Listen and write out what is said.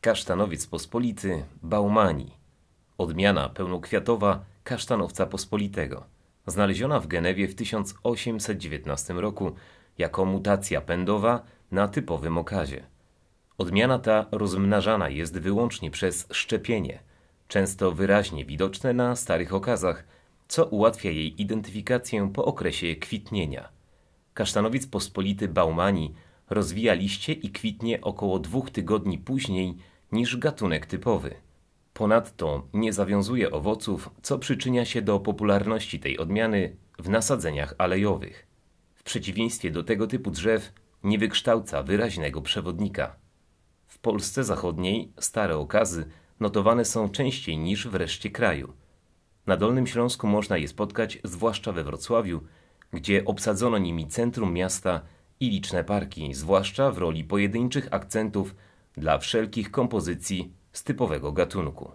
Kasztanowiec pospolity Baumani. Odmiana pełnokwiatowa kasztanowca pospolitego. Znaleziona w Genewie w 1819 roku jako mutacja pędowa na typowym okazie. Odmiana ta rozmnażana jest wyłącznie przez szczepienie, często wyraźnie widoczne na starych okazach, co ułatwia jej identyfikację po okresie kwitnienia. Kasztanowiec pospolity Baumani rozwija liście i kwitnie około dwóch tygodni później niż gatunek typowy. Ponadto nie zawiązuje owoców, co przyczynia się do popularności tej odmiany w nasadzeniach alejowych. W przeciwieństwie do tego typu drzew nie wykształca wyraźnego przewodnika. W Polsce Zachodniej stare okazy notowane są częściej niż w reszcie kraju. Na Dolnym Śląsku można je spotkać zwłaszcza we Wrocławiu, gdzie obsadzono nimi centrum miasta i liczne parki, zwłaszcza w roli pojedynczych akcentów dla wszelkich kompozycji z typowego gatunku.